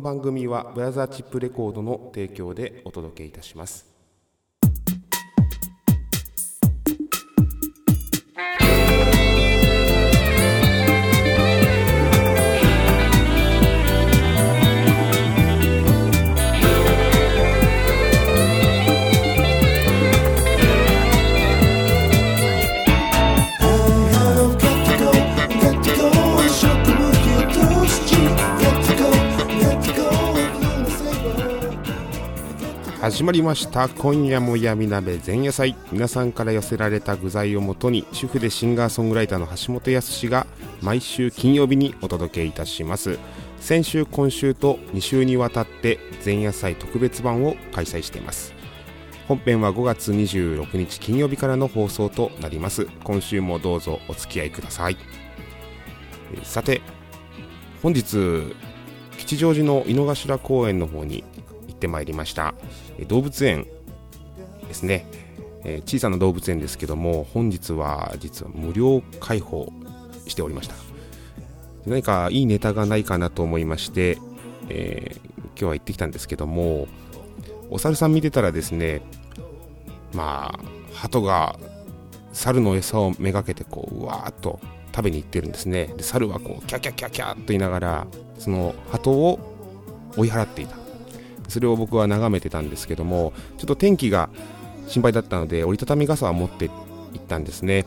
の番組はブラザーチップレコードの提供でお届けいたします。始まりました。今夜も闇鍋前夜祭。皆さんから寄せられた具材をもとに主婦でシンガーソングライターの橋本康が毎週金曜日にお届けいたします。先週今週と2週にわたって前夜祭特別版を開催しています。本編は5月26日金曜日からの放送となります。今週もどうぞお付き合いください。さて本日吉祥寺の井の頭公園の方にってまいりました。動物園。ですね、小さな動物園ですけども本日は実は無料開放しておりました。何かいいネタがないかなと思いまして、えー今日は行ってきたんですけどもお猿さん見てたらですねまあ鳩が猿の餌をめがけてこううわーっと食べに行ってるんですね。で猿はこうキャキャキャキャと言いながらその鳩を追い払っていた。それを僕は眺めてたんですけどもちょっと天気が心配だったので折りたたみ傘は持って行ったんですね。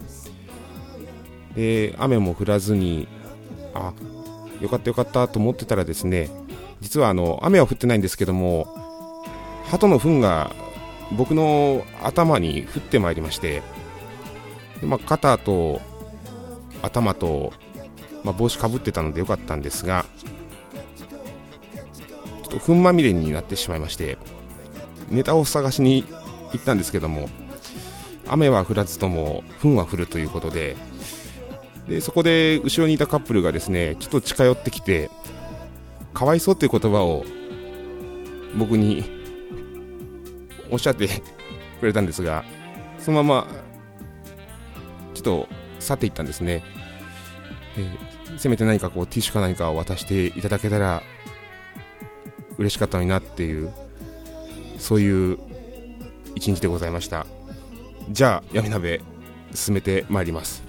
で雨も降らずにあよかったよかったと思ってたらですね実はあの雨は降ってないんですけども鳩の糞が僕の頭に降ってまいりましてで、まあ、肩と頭と、まあ、帽子かぶってたのでよかったんですがと糞まみれになってしまいましてネタを探しに行ったんですけども雨は降らずとも糞は降るということででそこで後ろにいたカップルがですねちょっと近寄ってきてかわいそうという言葉を僕におっしゃってくれたんですがそのままちょっと去っていったんですね、えーせめて何かこうティッシュか何かを渡していただけたら嬉しかったのになっていうそういう一日でございました。じゃあ闇鍋進めてまいります、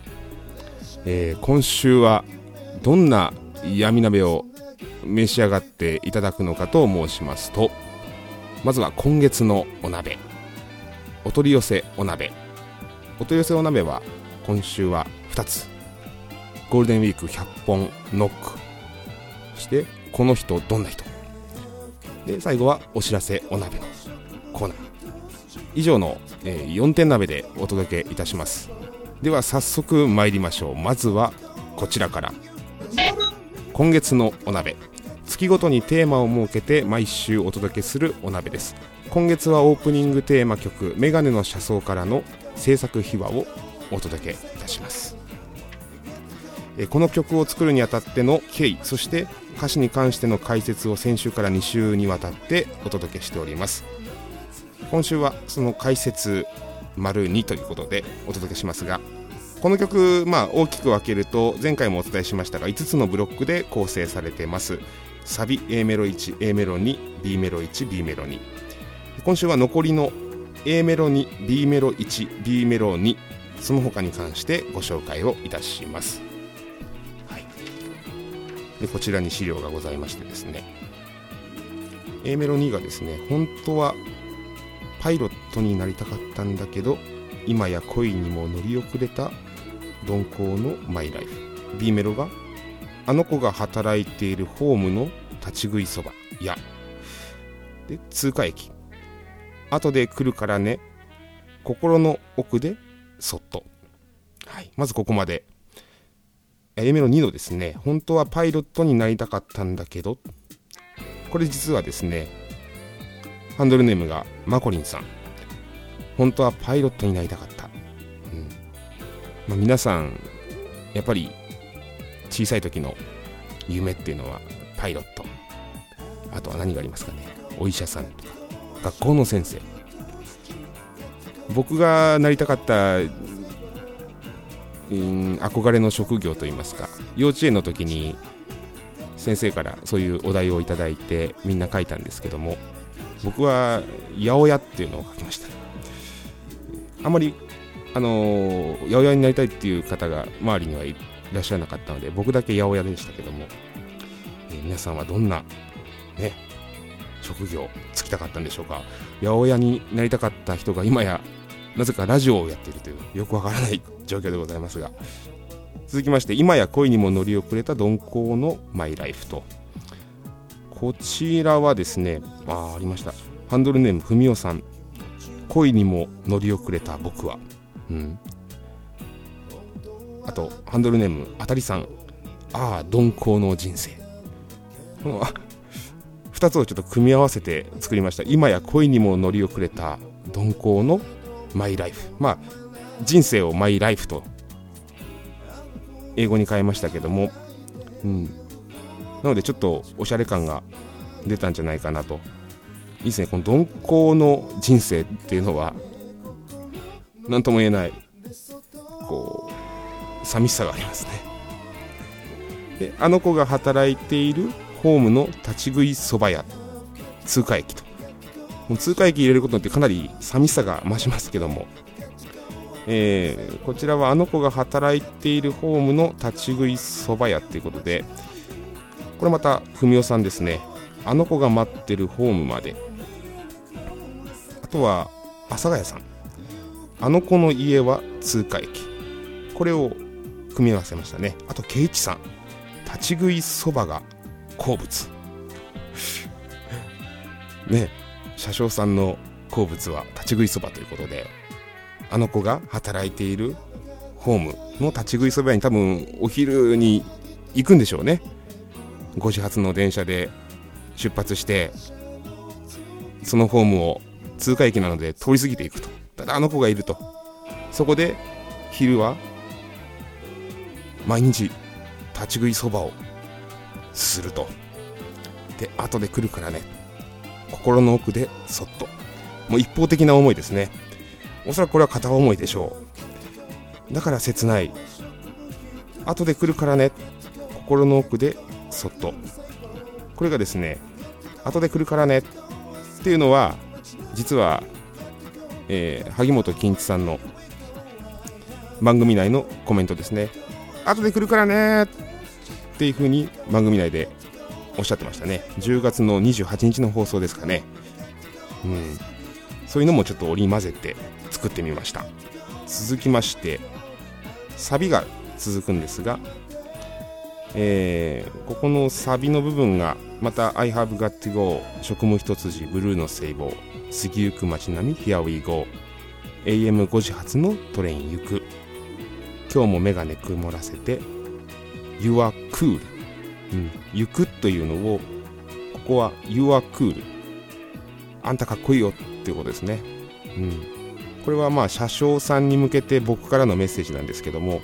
えー今週はどんな闇鍋を召し上がっていただくのかと申しますとまずは今月のお鍋。お取り寄せお鍋。お取り寄せお鍋は今週は2つ。ゴールデンウィーク100本ノック。そしてこの人どんな人で最後はお知らせお鍋のコーナー。以上の、え4点鍋でお届けいたします。では早速参りましょう。まずはこちらから。今月のお鍋。月ごとにテーマを設けて毎週お届けするお鍋です。今月はオープニングテーマ曲「メガネの車窓」からの制作秘話をお届けいたします。この曲を作るにあたっての経緯そして歌詞に関しての解説を先週から2週にわたってお届けしております。今週はその解説丸2ということでお届けしますがこの曲、まあ、大きく分けると前回もお伝えしましたが5つのブロックで構成されています。サビ A メロ 1A メロ 2B メロ 1B メロ2今週は残りの A メロ 2B メロ 1B メロ2その他に関してご紹介をいたします、でこちらに資料がございましてですね。A メロ2がですね本当はパイロットになりたかったんだけど今や恋にも乗り遅れた鈍行のマイライフ。B メロがあの子が働いているホームの立ち食いそば。や。で通過駅。後で来るからね。心の奥でそっと、はい、まずここまで。A メロ2のですね、本当はパイロットになりたかったんだけど、これ実はですね、ハンドルネームがマコリンさん。本当はパイロットになりたかった。うんまあ、皆さん、やっぱり小さい時の夢っていうのはパイロット。あとは何がありますかね？お医者さんとか、学校の先生。僕がなりたかったうん憧れの職業といいますか幼稚園の時に先生からそういうお題をいただいてみんな書いたんですけども僕は八百屋っていうのを書きました。あまりあの八百屋になりたいっていう方が周りにはいらっしゃらなかったので僕だけ八百屋でしたけども、え、皆さんはどんなね職業つきたかったんでしょうか。八百屋になりたかった人が今やなぜかラジオをやっているというよくわからない状況でございますが。続きまして今や恋にも乗り遅れた鈍行のマイライフと。こちらはですねあありました。ハンドルネームふみおさん。恋にも乗り遅れた僕は。うん。あとハンドルネームあたりさん。ああ鈍行の人生。この2つをちょっと組み合わせて作りました。今や恋にも乗り遅れた鈍行のマイライフまあ人生をマイライフと英語に変えましたけども、うん、なのでちょっとおしゃれ感が出たんじゃないかなと。いいですねこの鈍行の人生っていうのは何とも言えないこう寂しさがありますね。であの子が働いているホームの立ち食いそば屋通過駅と。通過駅入れることによってかなり寂しさが増しますけども、えー、こちらはあの子が働いているホームの立ち食いそば屋っていうことでこれまた文雄さんですね。あの子が待ってるホームまで。あとは阿佐ヶ谷さん。あの子の家は通過駅。これを組み合わせましたね。あと圭一さん。立ち食いそばが好物。ね。車掌さんの好物は立ち食いそばということであの子が働いているホームの立ち食いそば屋に多分お昼に行くんでしょうね。5時発の電車で出発してそのホームを通過駅なので通り過ぎていくと。ただあの子がいると。そこで昼は毎日立ち食いそばをすると。で後で来るからね。心の奥でそっと。もう一方的な思いですね。おそらくこれは片思いでしょう。だから切ない。後で来るからね。心の奥でそっと。これがですね後で来るからね。っていうのは実は、えー、萩本欽一さんの番組内のコメントですね。後で来るからね。っていう風に番組内でおっしゃってましたね。10月の28日の放送ですかね。うん。そういうのもちょっと織り交ぜて作ってみました。続きましてサビが続くんですが、えー、ここのサビの部分がまた I have got to go 職務一筋ブルーの聖望過ぎゆく街並み Here we go AM5 時発のトレイン行く。今日もメガネ曇らせて You are cool うん、行くというのをここは You are cool あんたかっこいいよっていうことですね、うん、これはまあ車掌さんに向けて僕からのメッセージなんですけども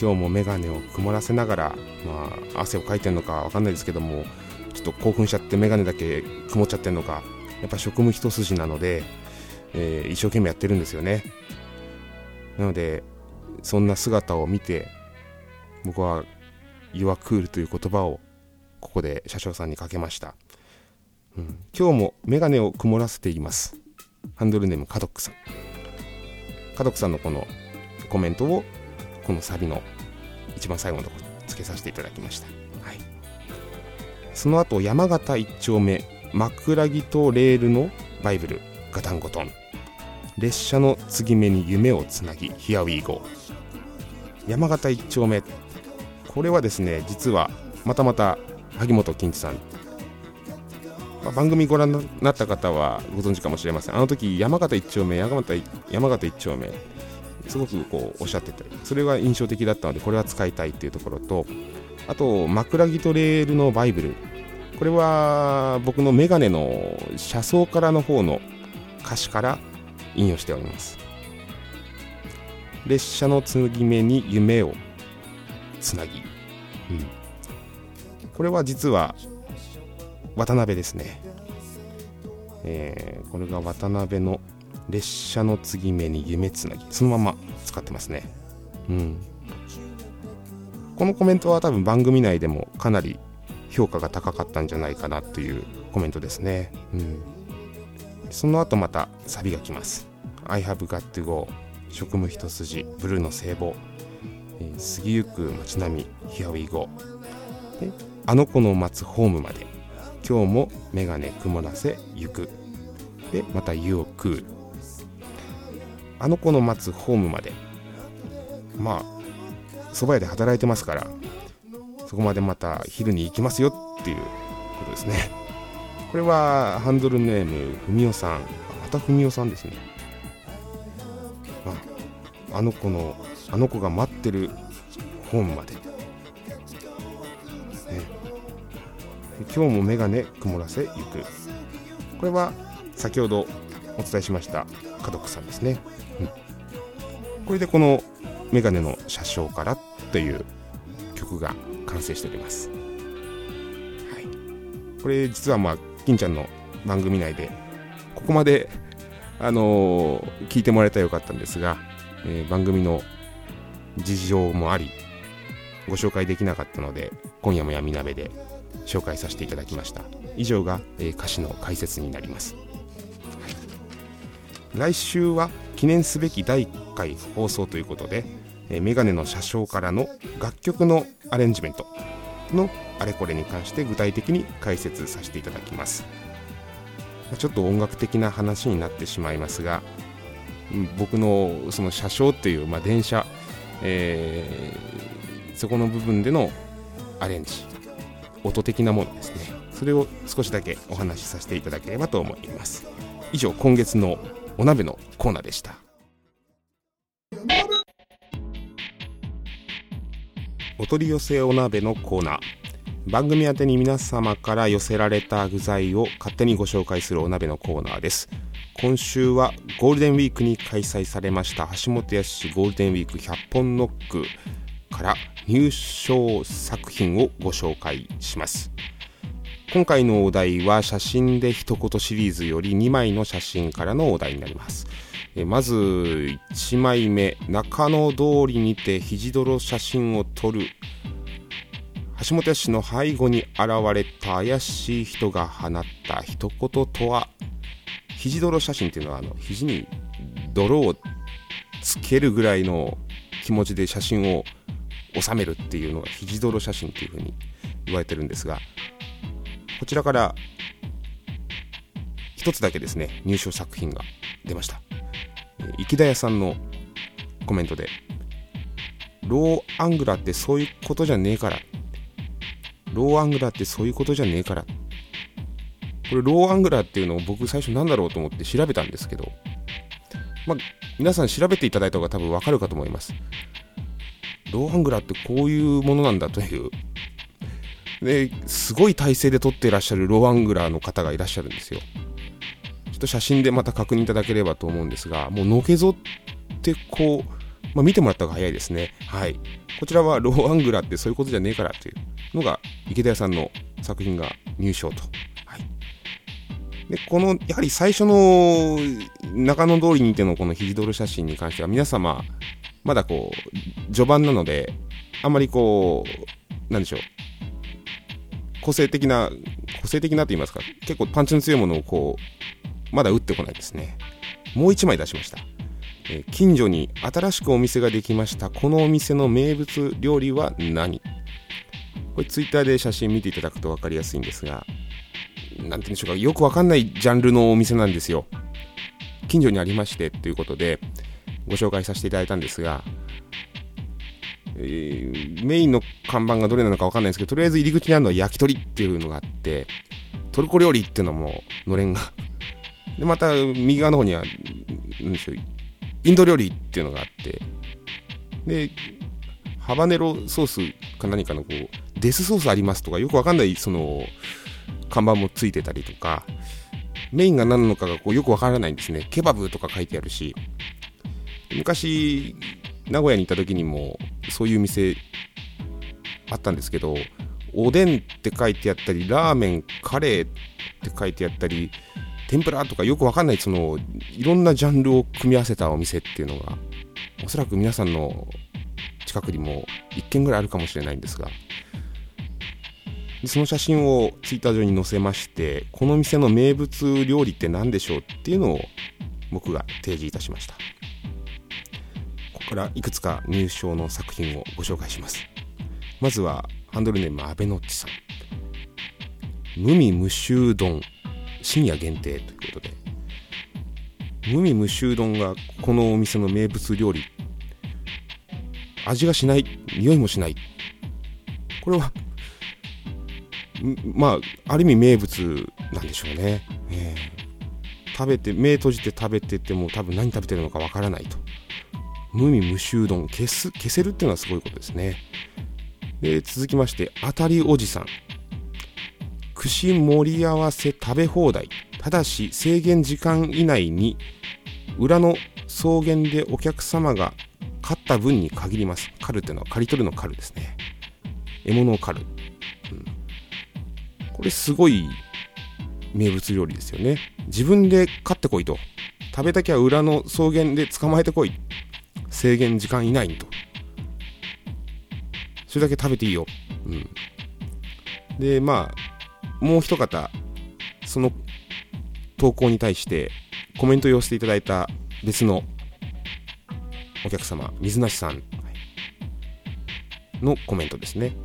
今日も眼鏡を曇らせながら、まあ、汗をかいてるのかわかんないですけどもちょっと興奮しちゃって眼鏡だけ曇っちゃってるのかやっぱ職務一筋なので、えー、一生懸命やってるんですよね。なのでそんな姿を見て僕は You are cool という言葉をここで車掌さんにかけました、うん、今日もメガネを曇らせています。ハンドルネームカドックさん。カドックさんのこのコメントをこのサビの一番最後のところにつけさせていただきました、はい、その後山形一丁目枕木とレールのバイブルガタンゴトン。列車の継ぎ目に夢をつなぎ Here we go 山形一丁目これはですね実はまたまた萩本欽一さん、まあ、番組ご覧になった方はご存知かもしれません。あの時山形一丁目山形山形一丁目すごくこうおっしゃってたりそれが印象的だったのでこれは使いたいっていうところとあと枕木とレールのバイブル。これは僕のメガネの車窓からの方の歌詞から引用しております。列車の継ぎ目に夢をつなぎ、うん、これは実は渡辺ですね、えー、これが渡辺の列車の継ぎ目に夢つなぎ。そのまま使ってますね。うん。このコメントは多分番組内でもかなり評価が高かったんじゃないかなというコメントですね。うん。その後またサビが来ます。I have got to go 職務一筋。ブルーの聖母、えー、過ぎゆく街並み Here we go であの子の待つホームまで。今日もメガネ曇らせ行く。でまた湯をクールあの子の待つホームまで。まあ蕎麦屋で働いてますからそこまでまた昼に行きますよっていうことですね。これはハンドルネームふみおさん。またふみおさんですね。あの子のあの子が待ってるホームまで、ね、今日も眼鏡曇らせゆく。これは先ほどお伝えしました家族さんですね、うん、これでこの眼鏡の車掌からという曲が完成しております、はい、これ実はまあ金ちゃんの番組内でここまであのー、聞いてもらえたらよかったんですがえー、番組の事情もありご紹介できなかったので今夜も闇鍋で紹介させていただきました。以上が、えー、歌詞の解説になります、来週は記念すべき第1回放送ということで、えー、メガネの車掌からの楽曲のアレンジメントのあれこれに関して具体的に解説させていただきます。ちょっと音楽的な話になってしまいますが僕のその車掌っていう、まあ、電車、えー、そこの部分でのアレンジ音的なものですね。それを少しだけお話しさせていただければと思います。以上今月のお鍋のコーナーでした。お取り寄せお鍋のコーナー。番組宛に皆様から寄せられた具材を勝手にご紹介するお鍋のコーナーです。今週はゴールデンウィークに開催されました橋本康ゴールデンウィーク100本ノックから入賞作品をご紹介します。今回のお題は写真で一言シリーズより2枚の写真からのお題になります。まず1枚目中野通りにて肘泥写真を撮る。橋本氏の背後に現れた怪しい人が放った一言とは？肘泥写真っていうのはあの肘に泥をつけるぐらいの気持ちで写真を収めるっていうのが肘泥写真っていうふうに言われてるんですがこちらから一つだけですね入賞作品が出ました。池田屋さんのコメントでローアングラってそういうことじゃねえから。ローアングラってそういうことじゃねえから。これローアングラーっていうのを僕最初なんだろうと思って調べたんですけど、まあ、皆さん調べていただいた方が多分わかるかと思います。ローアングラーってこういうものなんだという。で、すごい体勢で撮っていらっしゃるローアングラーの方がいらっしゃるんですよ。ちょっと写真でまた確認いただければと思うんですが、もうのけぞってこう、まあ、見てもらった方が早いですね。はい。こちらはローアングラーってそういうことじゃねえからというのが池田屋さんの作品が入賞とで、この、やはり最初の中野通りにてのこのヒジドル写真に関しては皆様、まだこう、序盤なので、あんまりこう、なんでしょう。個性的な、個性的なと言いますか、結構パンチの強いものをこう、まだ打ってこないですね。もう一枚出しました。えー、近所に新しくお店ができました。このお店の名物料理は何？これツイッターで写真見ていただくと分かりやすいんですが、なんて言うんでしょうか、よくわかんないジャンルのお店なんですよ。近所にありましてということで、ご紹介させていただいたんですが、えー、メインの看板がどれなのかわかんないんですけど、とりあえず入り口にあるのは焼き鳥っていうのがあって、トルコ料理っていうのものれんが。で、また右側の方には、なんでしょう、インド料理っていうのがあってでハバネロソースか何かのこうデスソースありますとかよくわかんないその看板もついてたりとかメインが何なのかがこうよくわからないんですね。ケバブとか書いてあるし。昔名古屋に行った時にもそういう店あったんですけどおでんって書いてあったりラーメンカレーって書いてあったり天ぷらとかよくわかんないそのいろんなジャンルを組み合わせたお店っていうのがおそらく皆さんの近くにも1軒ぐらいあるかもしれないんですがその写真をツイッター上に載せましてこの店の名物料理って何でしょうっていうのを僕が提示いたしました。ここからいくつか入賞の作品をご紹介します。まずはハンドルネームアベノッチさん。無味無臭丼。深夜限定ということで。無味無臭丼がこのお店の名物料理。味がしない。匂いもしない。これはまあある意味名物なんでしょうね、えー、食べて目閉じて食べてても多分何食べてるのかわからないと。無味無臭丼。消す消せるっていうのはすごいことですね。で続きまして当たりおじさん。串盛り合わせ食べ放題。ただし制限時間以内に裏の草原でお客様が買った分に限ります。狩るっていうのは刈り取るの狩るですね。獲物を狩る、うん、これすごい名物料理ですよね。自分で買ってこいと。食べたきゃ裏の草原で捕まえてこい。制限時間以内にと。それだけ食べていいよ、うん、でまあもう一方その投稿に対してコメントを寄せていただいた別のお客様水梨さんのコメントですね。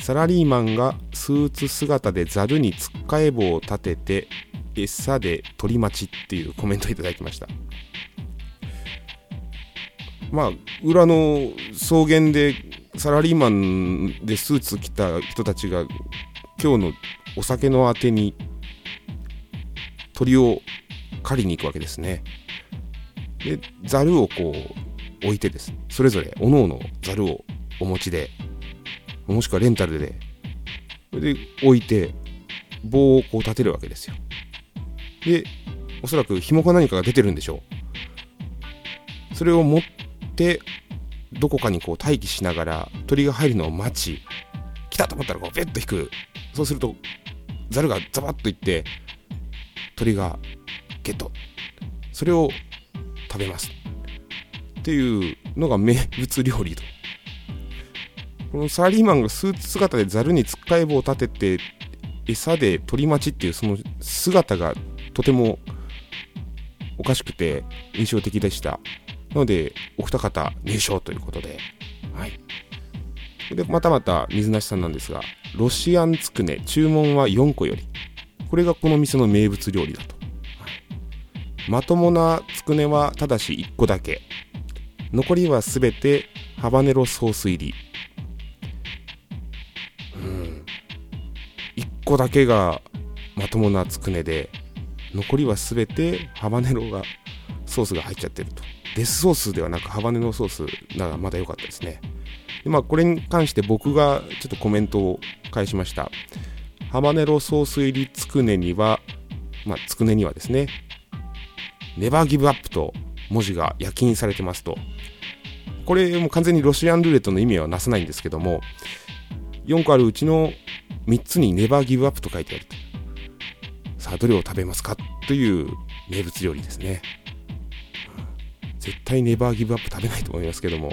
サラリーマンがスーツ姿でざるにつっかえ棒を立てて餌で取り待ちっていうコメントをいただきました。まあ裏の草原でサラリーマンでスーツ着た人たちが今日のお酒のあてに鳥を狩りに行くわけですね。でざるをこう置いてです。それぞれおのおのざるをお持ちでもしくはレンタルでそれで置いて棒をこう立てるわけですよ。でおそらく紐か何かが出てるんでしょう。それを持ってどこかにこう待機しながら鳥が入るのを待ち来たと思ったらこうビュッと引く。そうするとザルがザバッといって鳥がゲット。それを食べます。っていうのが名物料理と。このサラリーマンがスーツ姿でざるにつっかえ棒を立てて餌で鳥待ちっていうその姿がとてもおかしくて印象的でした。なのでお二方入賞ということで。はい。でまたまた水梨さんなんですがロシアンつくね注文は4個より。これがこの店の名物料理だと、はい、まともなつくねはただし1個だけ。残りは全てハバネロソース入り。個だけがまともなつくねで残りは全てハバネロがソースが入っちゃってると。デスソースではなくハバネロソースならまだ良かったですね。でまあこれに関して僕がちょっとコメントを返しました。ハバネロソース入りつくねには、まあ、つくねにはですね、ネバーギブアップと文字が焼き印されてますと。これも完全にロシアンルーレットの意味はなさないんですけども、4個あるうちの3つにネバーギブアップと書いてあると。さあ、どれを食べますかという名物料理ですね。絶対ネバーギブアップ食べないと思いますけども、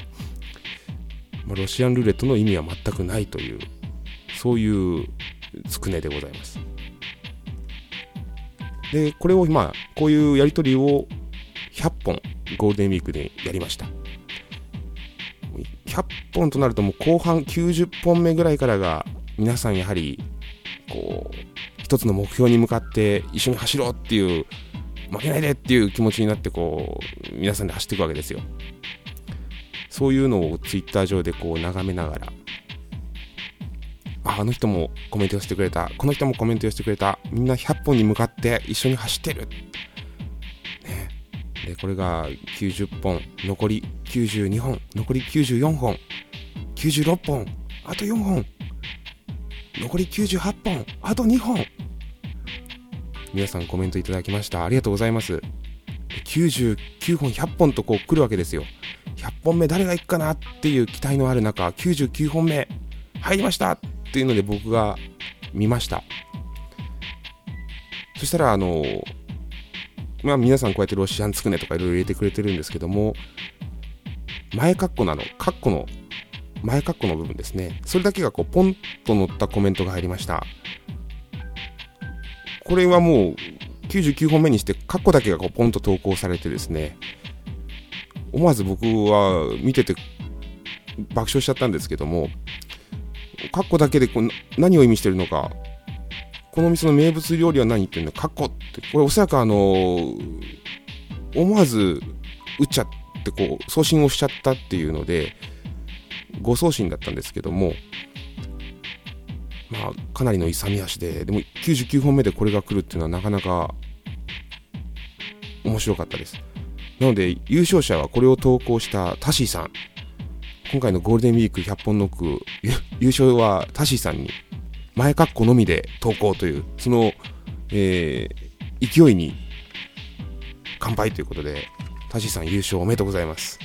まあ、ロシアンルーレットの意味は全くないという、そういうつくねでございます。で、これをまあ、こういうやり取りを100本ゴールデンウィークでやりました。100本となるともう後半90本目ぐらいからが皆さんやはりこう一つの目標に向かって一緒に走ろうっていう負けないでっていう気持ちになってこう皆さんで走っていくわけですよ。そういうのをツイッター上でこう眺めながらあの人もコメントをしてくれたこの人もコメントをしてくれたみんな100本に向かって一緒に走ってる、ね、でこれが90本残り92本残り94本96本あと4本。残り98本あと2本。皆さんコメントいただきました。ありがとうございます。99本100本とこう来るわけですよ。100本目誰が行くかなっていう期待のある中99本目入りましたっていうので僕が見ました。そしたらあのまあ皆さんこうやってロシアンつくねとかいろいろ入れてくれてるんですけども前カッコなのカッコの前カッコの部分ですね。それだけがこうポンと載ったコメントが入りました。これはもう99本目にしてカッコだけがこうポンと投稿されてですね。思わず僕は見てて爆笑しちゃったんですけどもカッコだけでこう何を意味してるのかこの店の名物料理は何っていうのカッコってこれおそらくあの思わず打っちゃってこう送信をしちゃったっていうので誤送信だったんですけどもまあかなりの勇み足ででも99本目でこれが来るっていうのはなかなか面白かったです。なので優勝者はこれを投稿したタシーさん今回のゴールデンウィーク100本ノック優勝はタシーさんに前括弧のみで投稿というその、えー、勢いに乾杯ということでタシーさん優勝おめでとうございます。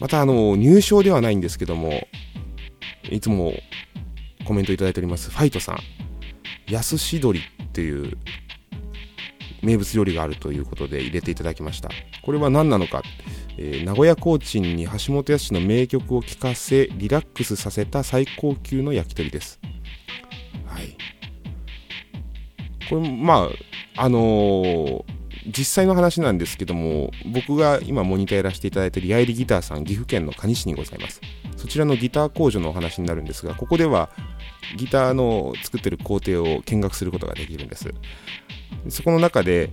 またあの入賞ではないんですけどもいつもコメントいただいておりますファイトさん。安しどりっていう名物料理があるということで入れていただきました。これは何なのか、えー、名古屋コーチンに橋本康の名曲を聴かせリラックスさせた最高級の焼き鳥です。はい。これまああのー、実際の話なんですけども僕が今モニターやらせていただいている八重ギターさん岐阜県の可児市にございます。そちらのギター工場のお話になるんですがここではギターの作ってる工程を見学することができるんです。そこの中で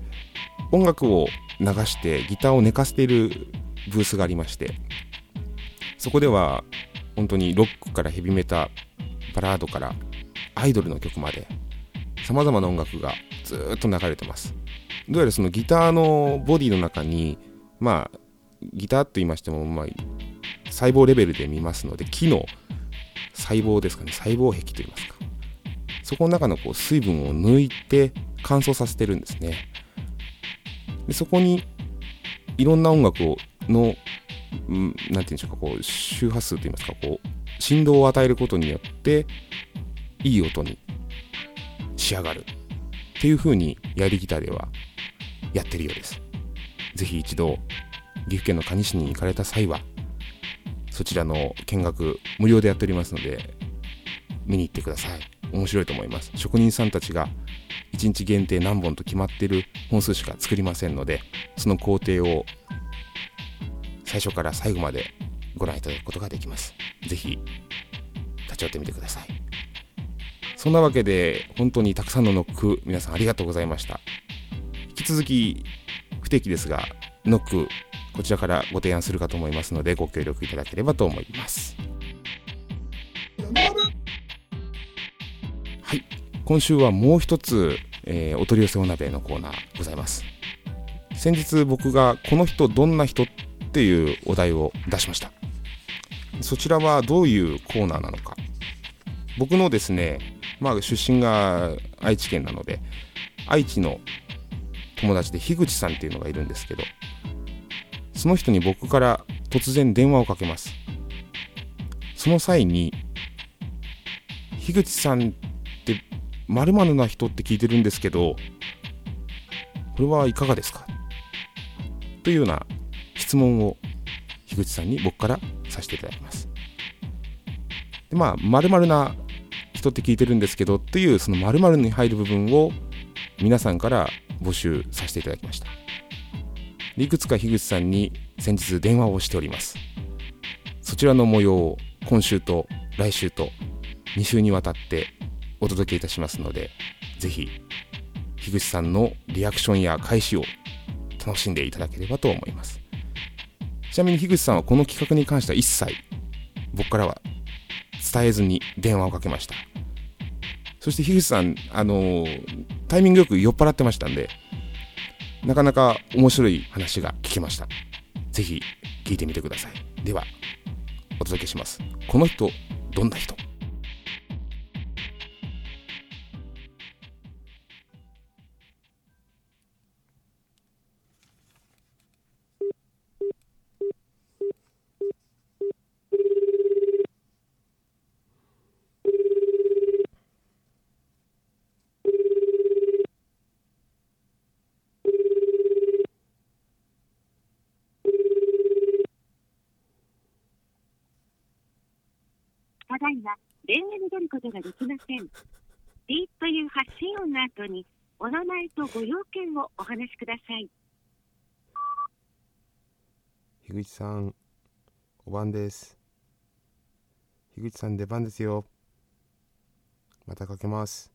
音楽を流してギターを寝かせているブースがありましてそこでは本当にロックからヘビメタバラードからアイドルの曲まで様々な音楽がずっと流れてます。どうやらそのギターのボディの中にまあギターと言いましても、まあ、細胞レベルで見ますので木の細胞ですかね。細胞壁といいますか。そこの中のこう水分を抜いて乾燥させてるんですね。でそこにいろんな音楽をの何て言うんでしょうかこう周波数といいますかこう振動を与えることによっていい音に仕上がる。っていう風にやりギターではやってるようです。ぜひ一度岐阜県の可児市に行かれた際はそちらの見学無料でやっておりますので見に行ってください。面白いと思います。職人さんたちが1日限定何本と決まってる本数しか作りませんのでその工程を最初から最後までご覧いただくことができます。是非立ち寄ってみてください。そんなわけで本当にたくさんのノック皆さんありがとうございました。引き続き不定期ですがノックこちらからご提案するかと思いますのでご協力いただければと思います。はい。今週はもう一つ、えー、お取り寄せお鍋のコーナーございます。先日僕がこの人どんな人っていうお題を出しました。そちらはどういうコーナーなのか。僕のですねまあ出身が愛知県なので愛知の友達で樋口さんっていうのがいるんですけどその人に僕から突然電話をかけます。その際に樋口さんってまるな人って聞いてるんですけどこれはいかがですか？というような質問を樋口さんに僕からさせていただきます。でまあまるな人って聞いてるんですけどっていうそのまるに入る部分を皆さんから募集させていただきました。いくつか樋口さんに先日電話をしております。そちらの模様を今週と来週と2週にわたってお届けいたしますのでぜひ樋口さんのリアクションや返しを楽しんでいただければと思います。ちなみに樋口さんはこの企画に関しては一切僕からは伝えずに電話をかけました。そして樋口さんあのタイミングよく酔っ払ってましたんでなかなか面白い話が聞けました。ぜひ聞いてみてください。ではお届けします。この人どんな人？ことができません。ピーという発信音の後に、お名前とご用件をお話しください。樋口さんお番です樋口さん出番ですよまたかけます